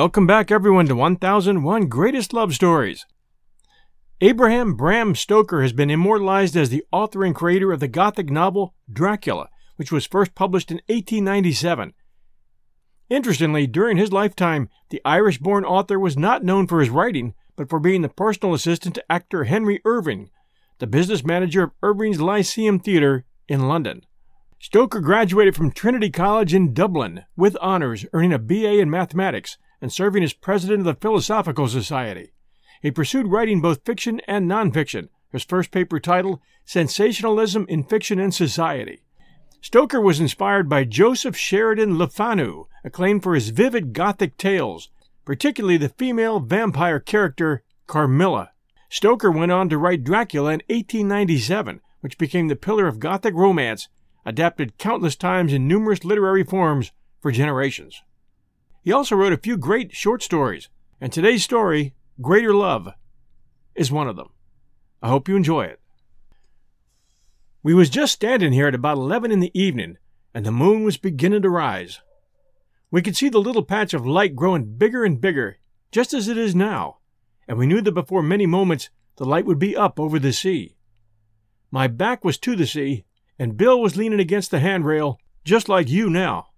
Welcome back, everyone, to 1001 Greatest Love Stories. Abraham Bram Stoker has been immortalized as the author and creator of the Gothic novel Dracula, which was first published in 1897. Interestingly, during his lifetime, the Irish born author was not known for his writing, but for being the personal assistant to actor Henry Irving, the business manager of Irving's Lyceum Theatre in London. Stoker graduated from Trinity College in Dublin with honors, earning a BA in mathematics and serving as president of the Philosophical Society. He pursued writing both fiction and nonfiction, his first paper titled Sensationalism in Fiction and Society. Stoker was inspired by Joseph Sheridan Le Fanu, acclaimed for his vivid Gothic tales, particularly the female vampire character Carmilla. Stoker went on to write Dracula in 1897, which became the pillar of Gothic romance, adapted countless times in numerous literary forms for generations. He also wrote a few great short stories, and today's story, Greater Love, is one of them. I hope you enjoy it. We was just standing here at about eleven in the evening, and the moon was beginning to rise. We could see the little patch of light growing bigger and bigger, just as it is now, and we knew that before many moments the light would be up over the sea. My back was to the sea, and Bill was leaning against the handrail, just like you now.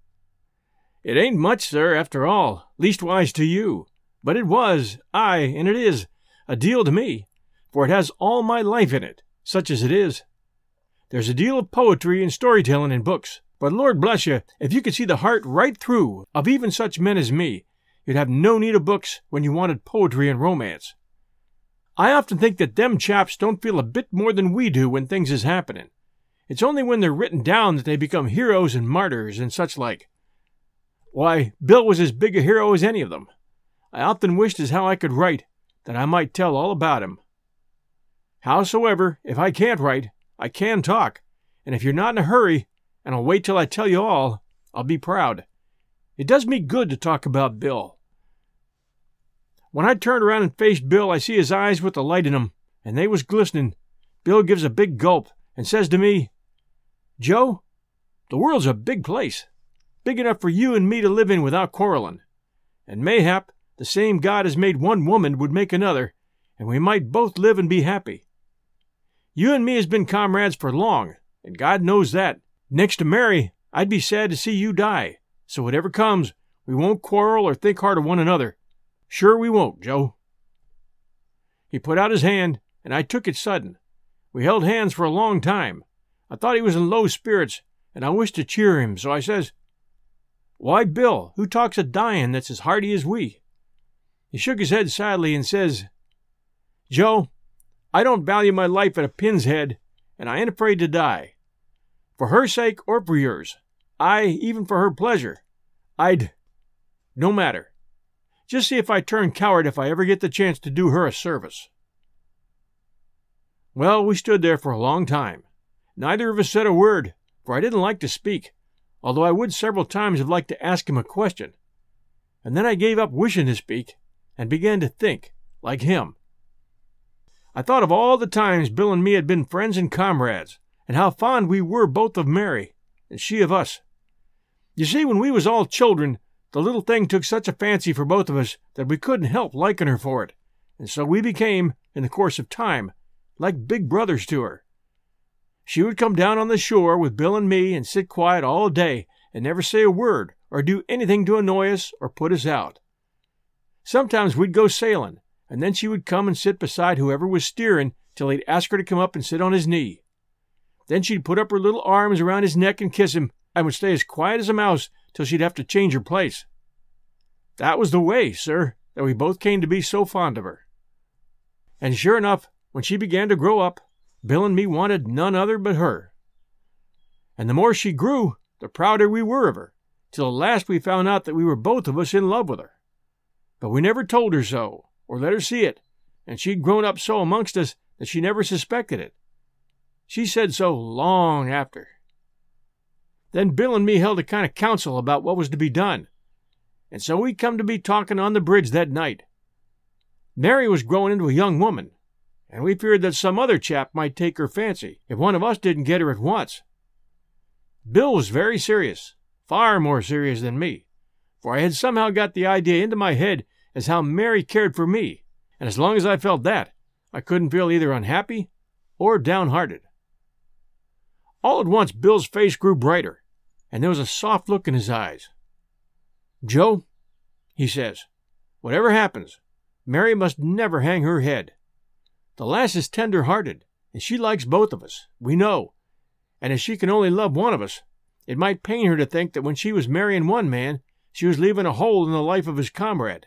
It ain't much, sir, after all, leastwise to you, but it was, aye, and it is, a deal to me, for it has all my life in it, such as it is. There's a deal of poetry and storytelling in books, but Lord bless you, if you could see the heart right through of even such men as me, you'd have no need of books when you wanted poetry and romance. I often think that them chaps don't feel a bit more than we do when things is happening. It's only when they're written down that they become heroes and martyrs and such like. Why, Bill was as big a hero as any of them. I often wished as how I could write, that I might tell all about him. Howsoever, if I can't write, I can talk, and if you're not in a hurry, and I'll wait till I tell you all, I'll be proud. It does me good to talk about Bill. When I turned around and faced Bill, I see his eyes with the light in 'em, and they was glistening. Bill gives a big gulp and says to me, Joe, the world's a big place, big enough for you and me to live in without quarreling. And mayhap the same God as made one woman would make another, and we might both live and be happy. You and me has been comrades for long, and God knows that. Next to Mary, I'd be sad to see you die. So whatever comes, we won't quarrel or think hard of one another. Sure we won't, Joe. He put out his hand, and I took it sudden. We held hands for a long time. I thought he was in low spirits, and I wished to cheer him, so I says, Why, Bill, who talks of dying that's as hearty as we? He shook his head sadly and says, Joe, I don't value my life at a pin's head, and I ain't afraid to die. For her sake or for yours, I, even for her pleasure, I'd. No matter. Just see if I turn coward if I ever get the chance to do her a service. Well, we stood there for a long time. Neither of us said a word, for I didn't like to speak, although I would several times have liked to ask him a question. And then I gave up wishing to speak, and began to think, like him. I thought of all the times Bill and me had been friends and comrades, and how fond we were both of Mary, and she of us. You see, when we was all children, the little thing took such a fancy for both of us that we couldn't help liking her for it, and so we became, in the course of time, like big brothers to her. She would come down on the shore with Bill and me and sit quiet all day and never say a word or do anything to annoy us or put us out. Sometimes we'd go sailing, and then she would come and sit beside whoever was steering till he'd ask her to come up and sit on his knee. Then she'd put up her little arms around his neck and kiss him, and would stay as quiet as a mouse till she'd have to change her place. That was the way, sir, that we both came to be so fond of her. And sure enough, when she began to grow up, Bill and me wanted none other but her. And the more she grew, the prouder we were of her, till at last we found out that we were both of us in love with her. But we never told her so, or let her see it, and she'd grown up so amongst us that she never suspected it. She said so long after. Then Bill and me held a kind of council about what was to be done, and so we come to be talking on the bridge that night. Mary was growing into a young woman, and we feared that some other chap might take her fancy if one of us didn't get her at once. Bill was very serious, far more serious than me, for I had somehow got the idea into my head as how Mary cared for me, and as long as I felt that, I couldn't feel either unhappy or downhearted. All at once, Bill's face grew brighter, and there was a soft look in his eyes. Joe, he says, whatever happens, Mary must never hang her head. The lass is tender hearted, and she likes both of us, we know, and as she can only love one of us, it might pain her to think that when she was marrying one man, she was leaving a hole in the life of his comrade.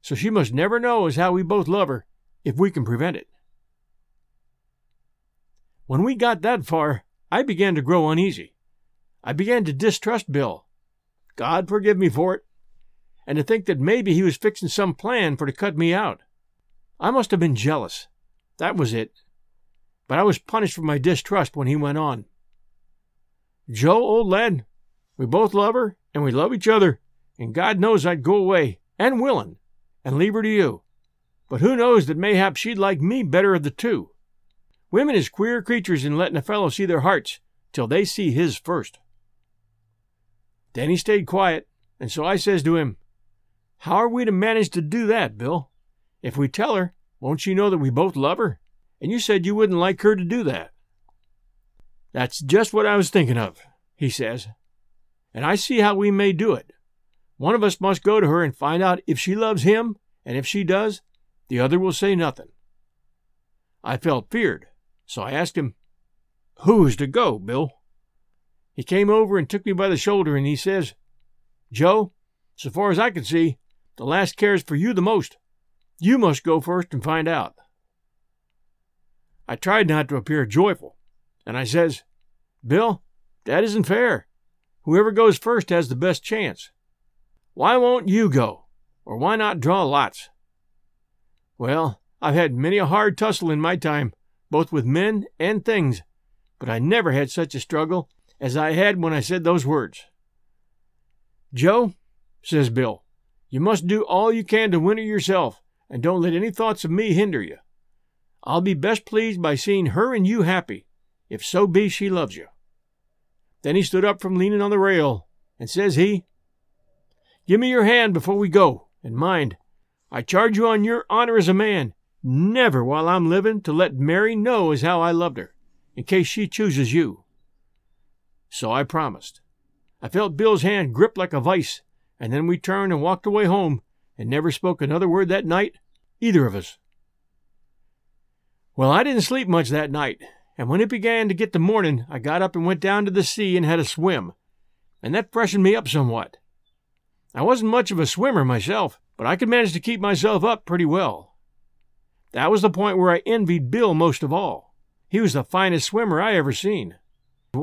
So she must never know as how we both love her, if we can prevent it. When we got that far, I began to grow uneasy. I began to distrust Bill. God forgive me for it. And to think that maybe he was fixing some plan for to cut me out. I must have been jealous. That was it. But I was punished for my distrust when he went on. Joe, old lad, we both love her, and we love each other, and God knows I'd go away, and willin', and leave her to you. But who knows that mayhap she'd like me better of the two. Women is queer creatures in letting a fellow see their hearts till they see his first. Then he stayed quiet, and so I says to him, How are we to manage to do that, Bill? If we tell her, won't she know that we both love her? And you said you wouldn't like her to do that. That's just what I was thinking of, he says. And I see how we may do it. One of us must go to her and find out if she loves him, and if she does, the other will say nothing. I felt feared, so I asked him, Who's to go, Bill? He came over and took me by the shoulder, and he says, Joe, so far as I can see, the last cares for you the most. You must go first and find out. I tried not to appear joyful, and I says, Bill, that isn't fair. Whoever goes first has the best chance. Why won't you go? Or why not draw lots? Well, I've had many a hard tussle in my time, both with men and things, but I never had such a struggle as I had when I said those words. Joe, says Bill, you must do all you can to win her yourself, and don't let any thoughts of me hinder you. I'll be best pleased by seeing her and you happy, if so be she loves you. Then he stood up from leaning on the rail, and says he, Give me your hand before we go, and mind, I charge you on your honor as a man, never while I'm living to let Mary know as how I loved her, in case she chooses you. So I promised. I felt Bill's hand grip like a vice, and then we turned and walked away home, and never spoke another word that night, either of us. Well, I didn't sleep much that night, and when it began to get to morning, I got up and went down to the sea and had a swim, and that freshened me up somewhat. I wasn't much of a swimmer myself, but I could manage to keep myself up pretty well. That was the point where I envied Bill most of all. He was the finest swimmer I ever seen.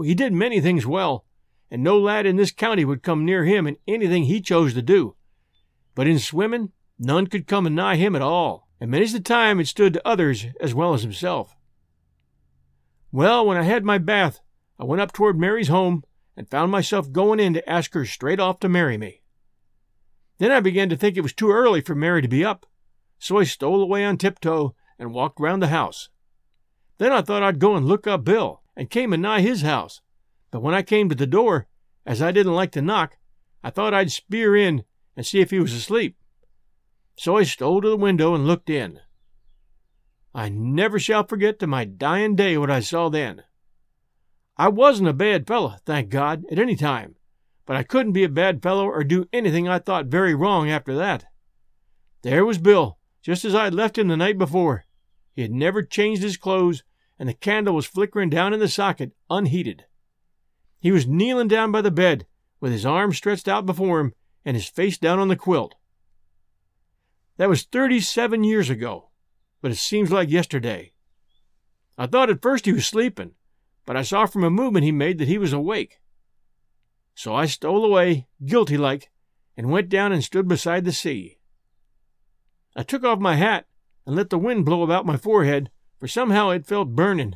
He did many things well, and no lad in this county would come near him in anything he chose to do. But in swimming, none could come anigh him at all, and many's the time it stood to others as well as himself. Well, when I had my bath, I went up toward Mary's home and found myself going in to ask her straight off to marry me. Then I began to think it was too early for Mary to be up, so I stole away on tiptoe and walked round the house. Then I thought I'd go and look up Bill, and came anigh his house. But when I came to the door, as I didn't like to knock, I thought I'd spear in and see if he was asleep. So I stole to the window and looked in. I never shall forget to my dying day what I saw then. I wasn't a bad fellow, thank God, at any time, but I couldn't be a bad fellow or do anything I thought very wrong after that. There was Bill, just as I had left him the night before. He had never changed his clothes, and the candle was flickering down in the socket unheeded. He was kneeling down by the bed, with his arms stretched out before him and his face down on the quilt. That was thirty seven years ago, but it seems like yesterday. I thought at first he was sleeping, but I saw from a movement he made that he was awake. So I stole away, guilty like, and went down and stood beside the sea. I took off my hat and let the wind blow about my forehead, for somehow it felt burning,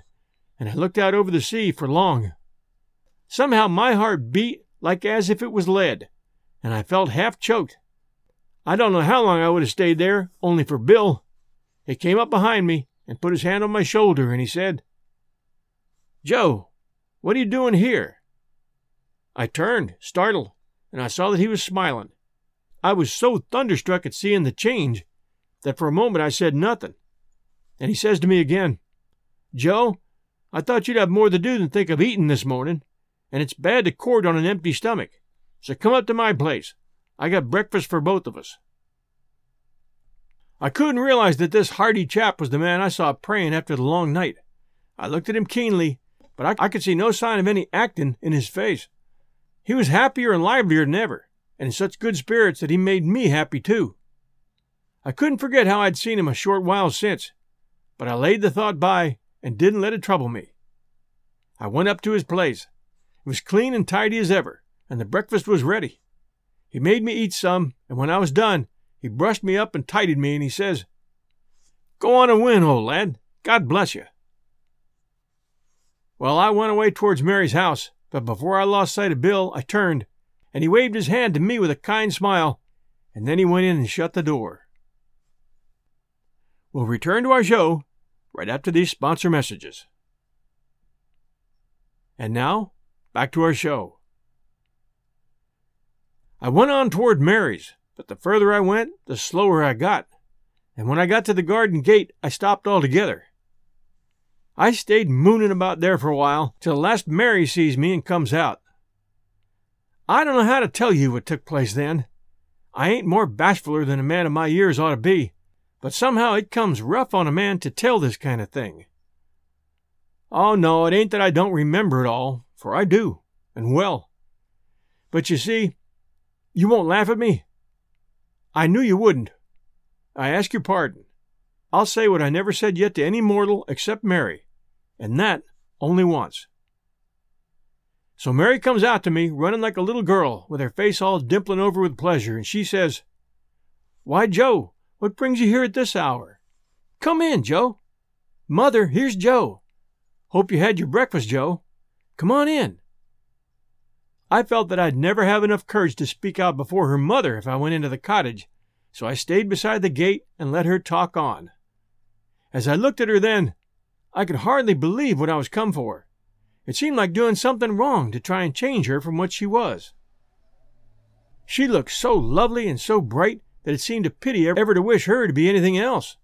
and I looked out over the sea for long. Somehow my heart beat like as if it was lead, and I felt half choked. I don't know how long I would have stayed there, only for Bill. He came up behind me and put his hand on my shoulder, and he said, Joe, what are you doing here? I turned, startled, and I saw that he was smiling, I was so thunderstruck at seeing the change that for a moment I said nothing. And he says to me again, Joe, I thought you'd have more to do than think of eating this morning, and it's bad to court on an empty stomach. So come up to my place. I got breakfast for both of us. I couldn't realize that this hardy chap was the man I saw praying after the long night. I looked at him keenly, but I, I could see no sign of any acting in his face. He was happier and livelier than ever, and in such good spirits that he made me happy too. I couldn't forget how I'd seen him a short while since, but I laid the thought by and didn't let it trouble me. I went up to his place. It was clean and tidy as ever, and the breakfast was ready. He made me eat some, and when I was done, he brushed me up and tidied me, and he says, Go on and win, old lad. God bless you. Well, I went away towards Mary's house, but before I lost sight of Bill, I turned, and he waved his hand to me with a kind smile, and then he went in and shut the door. We'll return to our show right after these sponsor messages. And now, back to our show. I went on toward Mary's, but the further I went, the slower I got, and when I got to the garden gate, I stopped altogether. I stayed mooning about there for a while, till at last Mary sees me and comes out. I don't know how to tell you what took place then. I ain't more bashfuler than a man of my years ought to be, but somehow it comes rough on a man to tell this kind of thing. Oh, no, it ain't that I don't remember it all, for I do, and well. But you see, you won't laugh at me? I knew you wouldn't. I ask your pardon. I'll say what I never said yet to any mortal except Mary, and that only once. So Mary comes out to me, running like a little girl, with her face all dimpling over with pleasure, and she says, Why, Joe, what brings you here at this hour? Come in, Joe. Mother, here's Joe. Hope you had your breakfast, Joe. Come on in. I felt that I'd never have enough courage to speak out before her mother if I went into the cottage, so I stayed beside the gate and let her talk on. As I looked at her then, I could hardly believe what I was come for. It seemed like doing something wrong to try and change her from what she was. She looked so lovely and so bright that it seemed a pity ever to wish her to be anything else,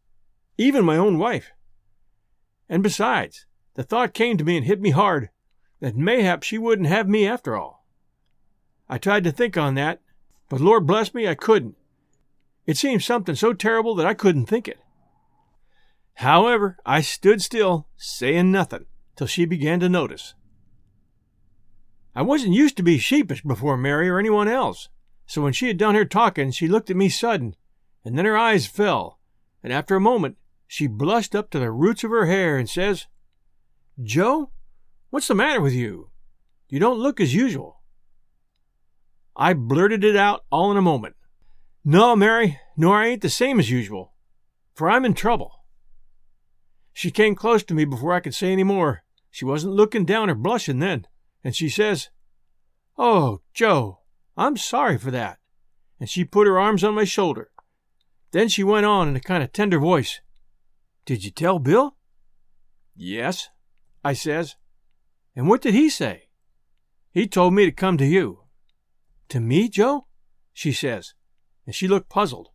even my own wife. And besides, the thought came to me and hit me hard that mayhap she wouldn't have me after all. I tried to think on that, but Lord bless me, I couldn't. It seemed something so terrible that I couldn't think it. However, I stood still, saying nothing, till she began to notice. I wasn't used to be sheepish before Mary or anyone else, so when she had done her talking, she looked at me sudden, and then her eyes fell, and after a moment she blushed up to the roots of her hair and says, Joe, what's the matter with you? You don't look as usual. I blurted it out all in a moment. No, Mary, nor I ain't the same as usual, for I'm in trouble. She came close to me before I could say any more. She wasn't looking down or blushing then, and she says, Oh, Joe, I'm sorry for that. And she put her arms on my shoulder. Then she went on in a kind of tender voice. Did you tell Bill? Yes, I says. And what did he say? He told me to come to you. To me, Joe? She says, and she looked puzzled.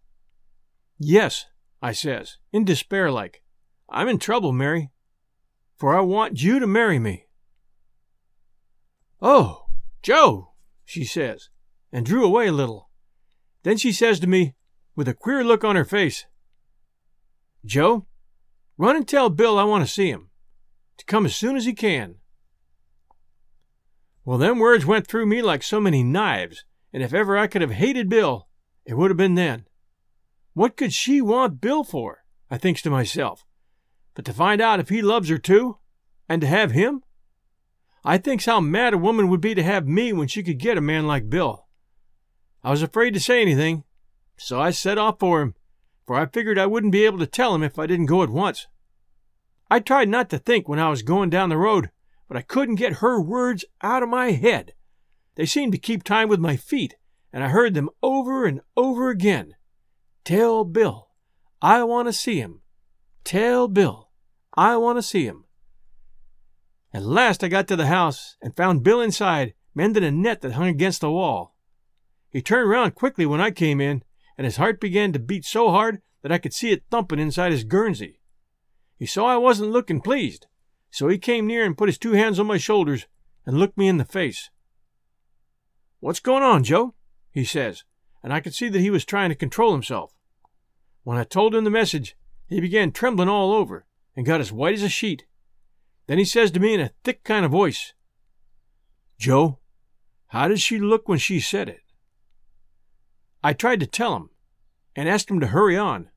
Yes, I says, in despair like. I'm in trouble, Mary, for I want you to marry me. Oh, Joe, she says, and drew away a little. Then she says to me, with a queer look on her face, Joe, run and tell Bill I want to see him, to come as soon as he can. Well, them words went through me like so many knives, and if ever I could have hated Bill, it would have been then. What could she want Bill for? I thinks to myself. But to find out if he loves her too, and to have him? I thinks how mad a woman would be to have me when she could get a man like Bill. I was afraid to say anything, so I set off for him, for I figured I wouldn't be able to tell him if I didn't go at once. I tried not to think when I was going down the road, but I couldn't get her words out of my head. They seemed to keep time with my feet, and I heard them over and over again. Tell Bill, I want to see him. Tell Bill, I want to see him. At last I got to the house and found Bill inside, mending a net that hung against the wall. he turned round quickly when I came in, and his heart began to beat so hard that I could see it thumping inside his Guernsey. He saw I wasn't looking pleased, so he came near and put his two hands on my shoulders and looked me in the face. What's going on, Joe? he says, and I could see that he was trying to control himself. When I told him the message, he began trembling all over and got as white as a sheet. Then he says to me in a thick kind of voice, Joe, how did she look when she said it? I tried to tell him and asked him to hurry on.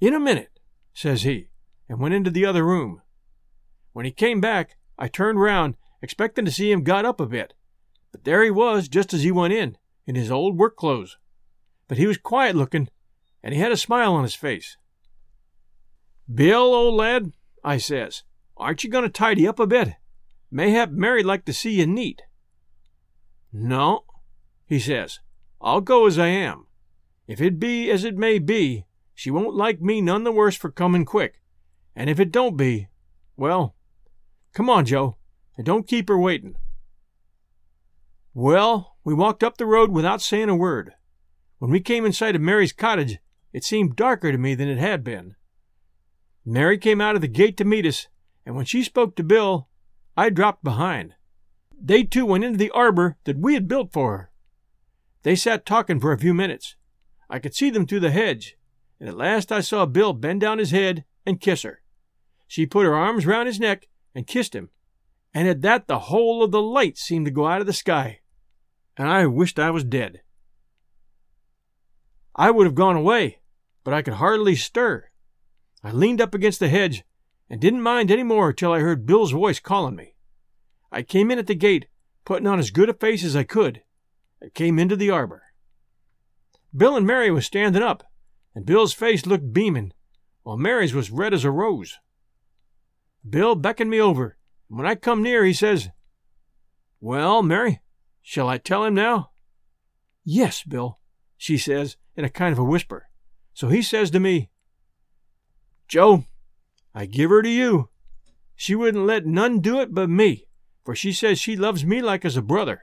In a minute, says he, and went into the other room. When he came back, I turned round, expecting to see him got up a bit, but there he was just as he went in, in his old work clothes. But he was quiet looking, and he had a smile on his face. Bill, old lad, I says, aren't you going to tidy up a bit? Mayhap Mary'd like to see you neat. No, he says, I'll go as I am. If it be as it may be, she won't like me none the worse for coming quick. And if it don't be, well, come on, Joe, and don't keep her waiting. Well, we walked up the road without saying a word. When we came in sight of Mary's cottage, it seemed darker to me than it had been. Mary came out of the gate to meet us, and when she spoke to Bill, I dropped behind. They two went into the arbor that we had built for her. They sat talking for a few minutes. I could see them through the hedge, and at last I saw Bill bend down his head and kiss her. She put her arms round his neck and kissed him, and at that the whole of the light seemed to go out of the sky, and I wished I was dead. I would have gone away, but I could hardly stir. I leaned up against the hedge and didn't mind any more till I heard Bill's voice calling me. I came in at the gate, putting on as good a face as I could, and came into the arbor. Bill and Mary was standing up, and Bill's face looked beaming, while Mary's was red as a rose. Bill beckoned me over, and when I come near, he says, Well, Mary, shall I tell him now? Yes, Bill, she says in a kind of a whisper. So he says to me, Joe, I give her to you. She wouldn't let none do it but me, for she says she loves me like as a brother.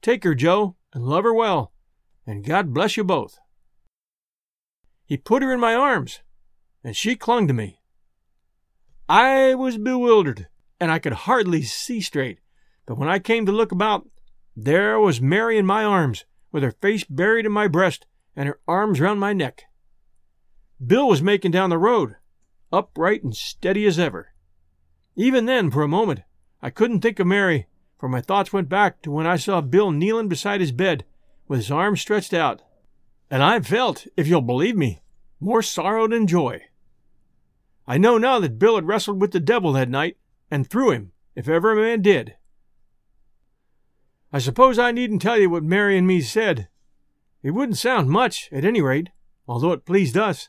Take her, Joe, and love her well, and God bless you both. He put her in my arms, and she clung to me. I was bewildered, and I could hardly see straight, but when I came to look about, there was Mary in my arms, with her face buried in my breast and her arms round my neck. Bill was making down the road, upright and steady as ever. Even then, for a moment, I couldn't think of Mary, for my thoughts went back to when I saw Bill kneeling beside his bed with his arms stretched out. And I felt, if you'll believe me, more sorrow than joy. I know now that Bill had wrestled with the devil that night and threw him, if ever a man did. I suppose I needn't tell you what Mary and me said. It wouldn't sound much, at any rate, although it pleased us.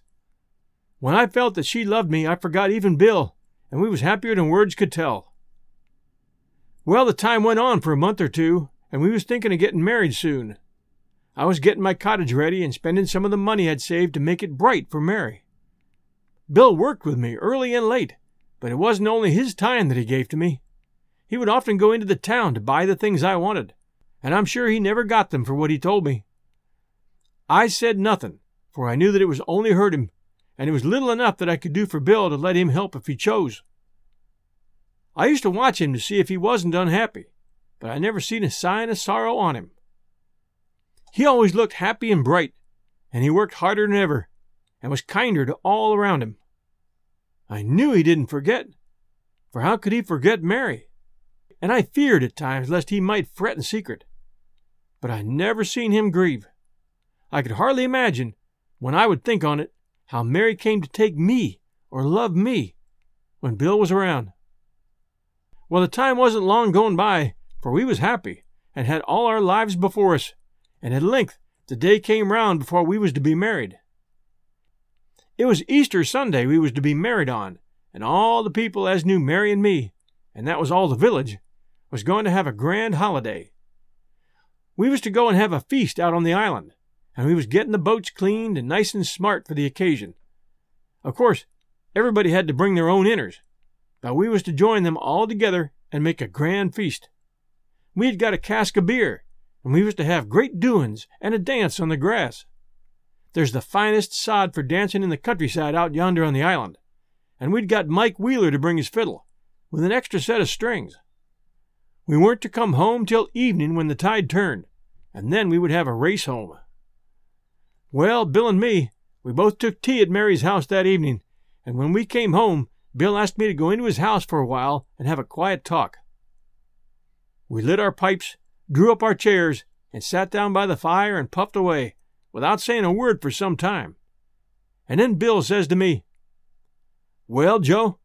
When I felt that she loved me, I forgot even Bill, and we was happier than words could tell. Well, the time went on for a month or two, and we was thinking of getting married soon. I was getting my cottage ready and spending some of the money I'd saved to make it bright for Mary. Bill worked with me early and late, but it wasn't only his time that he gave to me. He would often go into the town to buy the things I wanted, and I'm sure he never got them for what he told me. I said nothing, for I knew that it was only hurt him, and it was little enough that I could do for Bill to let him help if he chose. I used to watch him to see if he wasn't unhappy, but I never seen a sign of sorrow on him. He always looked happy and bright, and he worked harder than ever, and was kinder to all around him. I knew he didn't forget, for how could he forget Mary? And I feared at times lest he might fret in secret. But I never seen him grieve. I could hardly imagine, when I would think on it, how Mary came to take me or love me when Bill was around. Well, the time wasn't long going by, for we was happy, and had all our lives before us, and at length the day came round before we was to be married. It was Easter Sunday we was to be married on, and all the people as knew Mary and me, and that was all the village, was going to have a grand holiday. We was to go and have a feast out on the island, and we was getting the boats cleaned and nice and smart for the occasion. Of course, everybody had to bring their own inners, but we was to join them all together and make a grand feast. We had got a cask of beer, and we was to have great doin's and a dance on the grass. There's the finest sod for dancing in the countryside out yonder on the island, and we'd got Mike Wheeler to bring his fiddle, with an extra set of strings. We weren't to come home till evening when the tide turned, and then we would have a race home. Well, Bill and me, we both took tea at Mary's house that evening, and when we came home, Bill asked me to go into his house for a while and have a quiet talk. We lit our pipes, drew up our chairs, and sat down by the fire and puffed away, without saying a word for some time. And then Bill says to me, Well, Joe,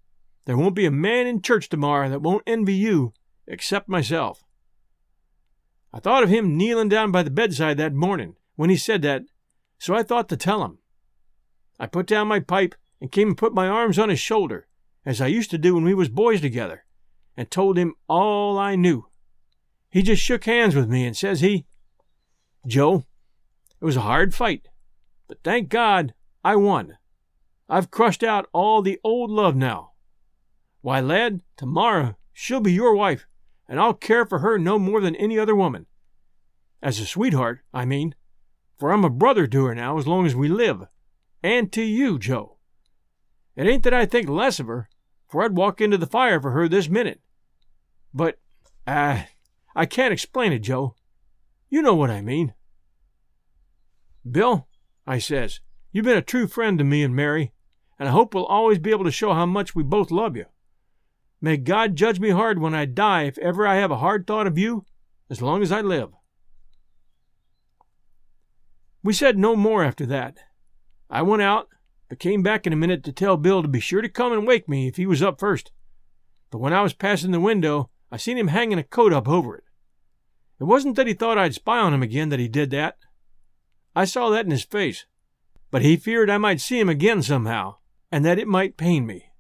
there won't be a man in church tomorrow that won't envy you, except myself. I thought of him kneeling down by the bedside that morning when he said that, so I thought to tell him. I put down my pipe and came and put my arms on his shoulder, as I used to do when we was boys together, and told him all I knew. He just shook hands with me and says he, Joe, it was a hard fight, but thank God I won. I've crushed out all the old love now. Why, lad, tomorrow she'll be your wife, and I'll care for her no more than any other woman. As a sweetheart, I mean, for I'm a brother to her now as long as we live, and to you, Joe. It ain't that I think less of her, for I'd walk into the fire for her this minute. But, ah, uh, I can't explain it, Joe. You know what I mean. Bill, I says, you've been a true friend to me and Mary, and I hope we'll always be able to show how much we both love you. May God judge me hard when I die if ever I have a hard thought of you, as long as I live. We said no more after that. I went out but came back in a minute to tell Bill to be sure to come and wake me if he was up first. But when I was passing the window, I seen him hanging a coat up over it. It wasn't that he thought I'd spy on him again that he did that. I saw that in his face, but he feared I might see him again somehow, and that it might pain me.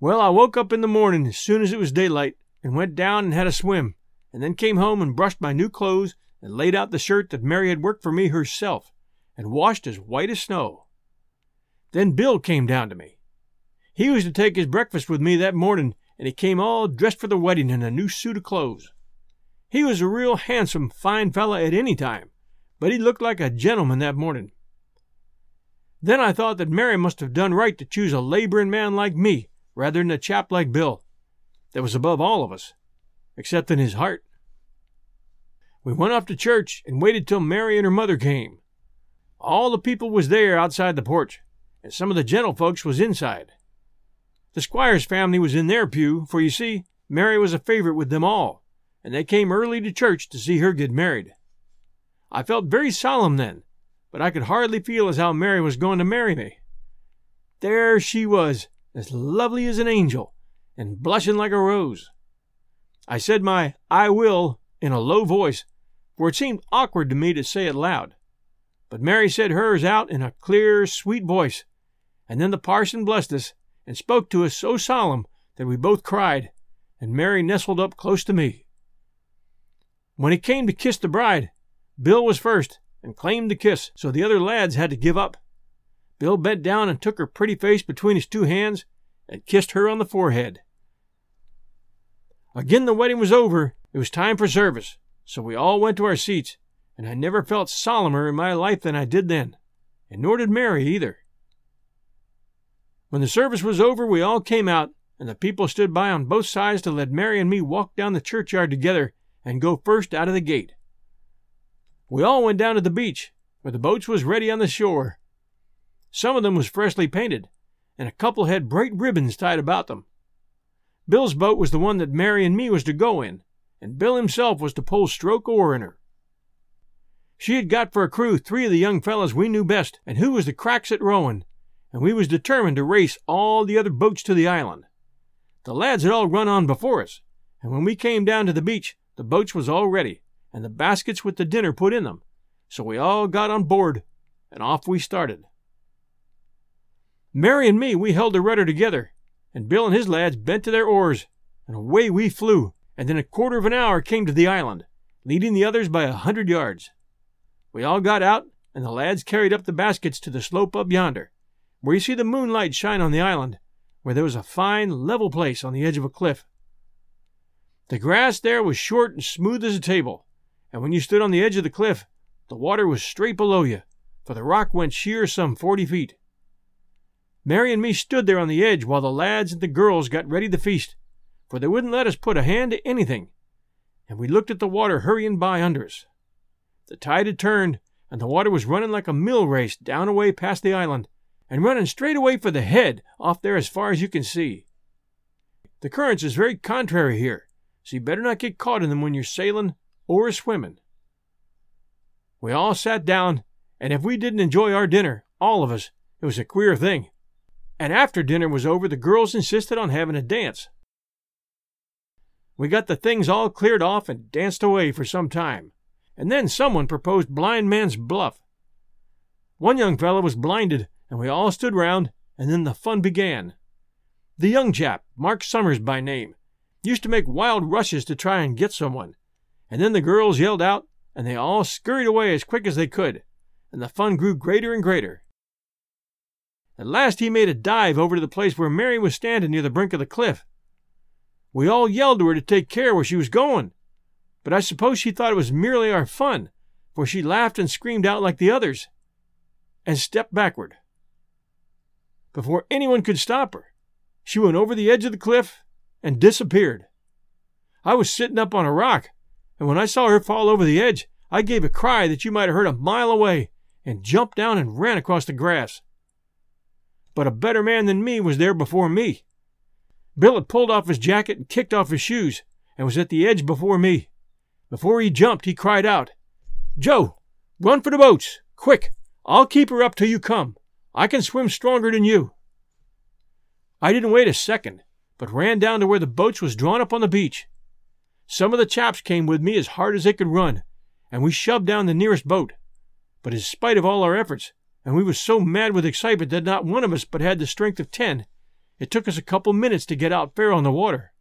Well, I woke up in the morning as soon as it was daylight, and went down and had a swim, and then came home and brushed my new clothes and laid out the shirt that Mary had worked for me herself, and washed as white as snow. Then Bill came down to me. He was to take his breakfast with me that morning, and he came all dressed for the wedding in a new suit of clothes. He was a real handsome, fine fellow at any time, but he looked like a gentleman that morning. Then I thought that Mary must have done right to choose a laboring man like me rather than a chap like Bill, that was above all of us, except in his heart. We went off to church and waited till Mary and her mother came. All the people was there outside the porch, and some of the gentlefolks was inside. The squire's family was in their pew, for you see, Mary was a favorite with them all, and they came early to church to see her get married. I felt very solemn then, but I could hardly feel as how Mary was going to marry me. There she was, as lovely as an angel, and blushing like a rose. I said my I will in a low voice, for it seemed awkward to me to say it loud. But Mary said hers out in a clear, sweet voice, and then the parson blessed us and spoke to us so solemn that we both cried, and Mary nestled up close to me. When he came to kiss the bride, Bill was first and claimed the kiss, so the other lads had to give up. Bill bent down and took her pretty face between his two hands and kissed her on the forehead. Again the wedding was over. It was time for service, so we all went to our seats and I never felt solemner in my life than I did then, and nor did Mary either. When the service was over, we all came out, and the people stood by on both sides to let Mary and me walk down the churchyard together and go first out of the gate. We all went down to the beach, where the boats was ready on the shore. Some of them was freshly painted, and a couple had bright ribbons tied about them. Bill's boat was the one that Mary and me was to go in, and Bill himself was to pull stroke oar in her. She had got for a crew three of the young fellows we knew best, and who was the cracks at rowing, and we was determined to race all the other boats to the island. The lads had all run on before us, and when we came down to the beach, the boats was all ready, and the baskets with the dinner put in them. So we all got on board, and off we started. Mary and me, we held the rudder together, and Bill and his lads bent to their oars, and away we flew, and in a quarter of an hour came to the island, leading the others by a hundred yards. We all got out, and the lads carried up the baskets to the slope up yonder, where you see the moonlight shine on the island, where there was a fine, level place on the edge of a cliff. The grass there was short and smooth as a table, and when you stood on the edge of the cliff, the water was straight below you, for the rock went sheer some forty feet. Mary and me stood there on the edge while the lads and the girls got ready the feast, for they wouldn't let us put a hand to anything, and we looked at the water hurrying by under us. The tide had turned, and the water was running like a mill race down away past the island, and running straight away for the head off there as far as you can see. The currents is very contrary here, so you better not get caught in them when you're sailing or swimming. We all sat down, and if we didn't enjoy our dinner, all of us, it was a queer thing. And after dinner was over, the girls insisted on having a dance. We got the things all cleared off and danced away for some time, and then someone proposed blind man's bluff. One young fellow was blinded, and we all stood round, and then the fun began. The young chap, Mark Summers by name, used to make wild rushes to try and get someone, and then the girls yelled out, and they all scurried away as quick as they could, and the fun grew greater and greater. At last he made a dive over to the place where Mary was standing near the brink of the cliff. We all yelled to her to take care where she was going, but I suppose she thought it was merely our fun, for she laughed and screamed out like the others, and stepped backward. Before anyone could stop her, she went over the edge of the cliff and disappeared. I was sitting up on a rock, and when I saw her fall over the edge, I gave a cry that you might have heard a mile away and jumped down and ran across the grass. But a better man than me was there before me. Bill had pulled off his jacket and kicked off his shoes and was at the edge before me. Before he jumped, he cried out, Joe, run for the boats! Quick! I'll keep her up till you come. I can swim stronger than you. I didn't wait a second, but ran down to where the boats was drawn up on the beach. Some of the chaps came with me as hard as they could run, and we shoved down the nearest boat. But in spite of all our efforts, and we was so mad with excitement that not one of us but had the strength of ten, it took us a couple minutes to get out fair on the water.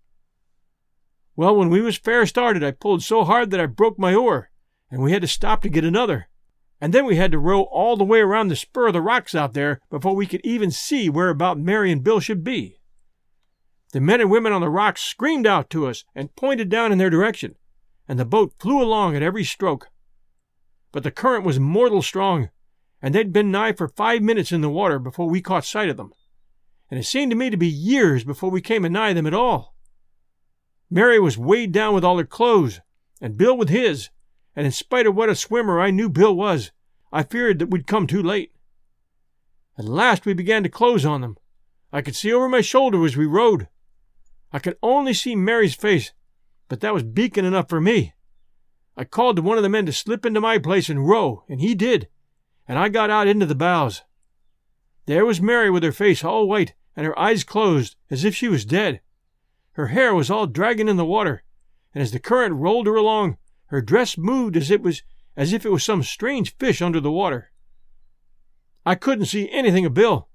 Well, when we was fair started, I pulled so hard that I broke my oar, and we had to stop to get another. And then we had to row all the way around the spur of the rocks out there before we could even see whereabout Mary and Bill should be. The men and women on the rocks screamed out to us and pointed down in their direction, and the boat flew along at every stroke. But the current was mortal strong, and they'd been nigh for five minutes in the water before we caught sight of them, and it seemed to me to be years before we came anigh them at all. Mary was weighed down with all her clothes, and Bill with his, and in spite of what a swimmer I knew Bill was, I feared that we'd come too late. At last we began to close on them. I could see over my shoulder as we rowed. I could only see Mary's face, but that was beacon enough for me. I called to one of the men to slip into my place and row, and he did, and I got out into the bows. There was Mary with her face all white and her eyes closed, as if she was dead. Her hair was all dragging in the water, and as the current rolled her along, her dress moved as it was as if it was some strange fish under the water. I couldn't see anything of Bill,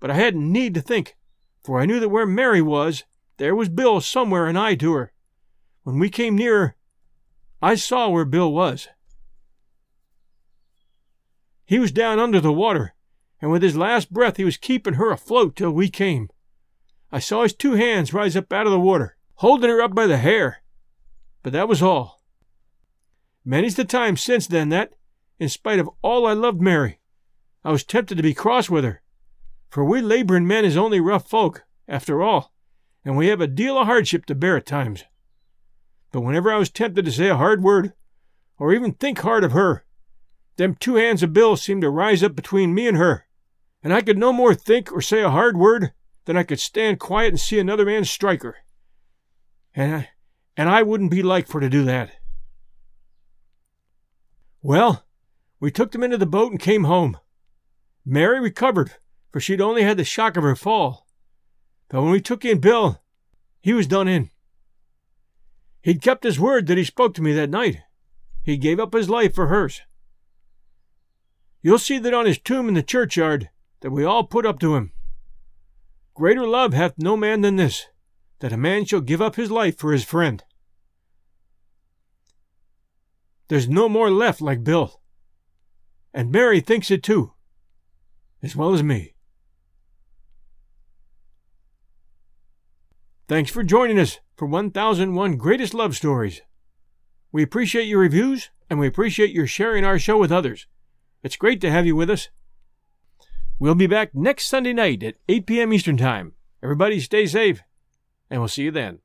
but I hadn't need to think, for I knew that where Mary was, there was Bill somewhere an eye to her. When we came nearer, I saw where Bill was. He was down under the water, and with his last breath he was keeping her afloat till we came. I saw his two hands rise up out of the water, holding her up by the hair. But that was all. Many's the time since then that, in spite of all I loved Mary, I was tempted to be cross with her. For we laboring men is only rough folk, after all, and we have a deal of hardship to bear at times. But whenever I was tempted to say a hard word, or even think hard of her, them two hands of Bill seemed to rise up between me and her, and I could no more think or say a hard word than I could stand quiet and see another man strike her. And I, and I wouldn't be like for to do that. Well, we took them into the boat and came home. Mary recovered, for she'd only had the shock of her fall. But when we took in Bill, he was done in. He'd kept his word that he spoke to me that night. He gave up his life for hers. You'll see that on his tomb in the churchyard that we all put up to him. Greater love hath no man than this, that a man shall give up his life for his friend. There's no more left like Bill. And Mary thinks it too, as well as me. Thanks for joining us for 1001 Greatest Love Stories. We appreciate your reviews, and we appreciate your sharing our show with others. It's great to have you with us. We'll be back next Sunday night at 8 p.m. Eastern Time. Everybody stay safe, and we'll see you then.